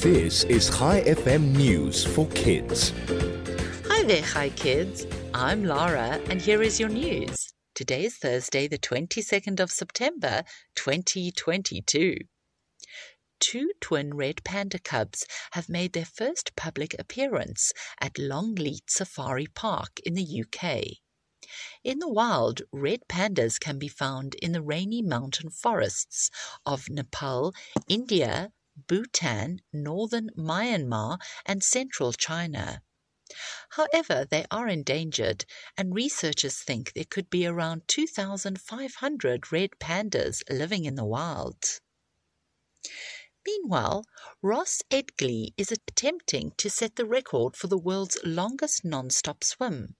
This is Chai FM News for Kids. Hi there, Hi Kids. I'm Lara, and here is your news. Today is Thursday, the 22nd of September, 2022. Two twin red panda cubs have made their first public appearance at Longleat Safari Park in the UK. In the wild, red pandas can be found in the rainy mountain forests of Nepal, India, Bhutan, northern Myanmar, and central China. However, they are endangered, and researchers think there could be around 2,500 red pandas living in the wild. Meanwhile, Ross Edgley is attempting to set the record for the world's longest non-stop swim.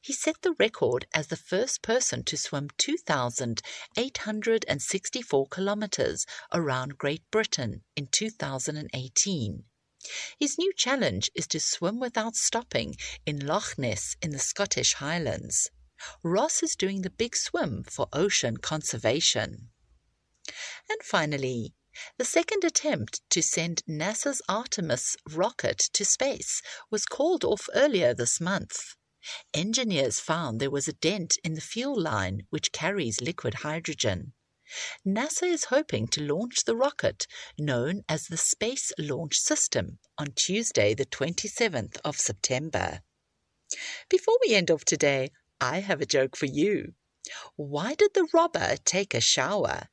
He set the record as the first person to swim 2,864 kilometers around Great Britain in 2018. His new challenge is to swim without stopping in Loch Ness in the Scottish Highlands. Ross is doing the big swim for ocean conservation. And finally, the second attempt to send NASA's Artemis rocket to space was called off earlier this month. Engineers found there was a dent in the fuel line which carries liquid hydrogen. NASA is hoping to launch the rocket, known as the Space Launch System, on Tuesday, the 27th of September. Before we end off today, I have a joke for you. Why did the robber take a shower?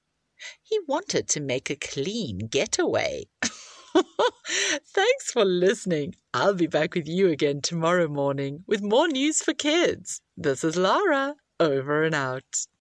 He wanted to make a clean getaway. Thanks for listening. I'll be back with you again tomorrow morning with more news for kids. This is Lara, over and out.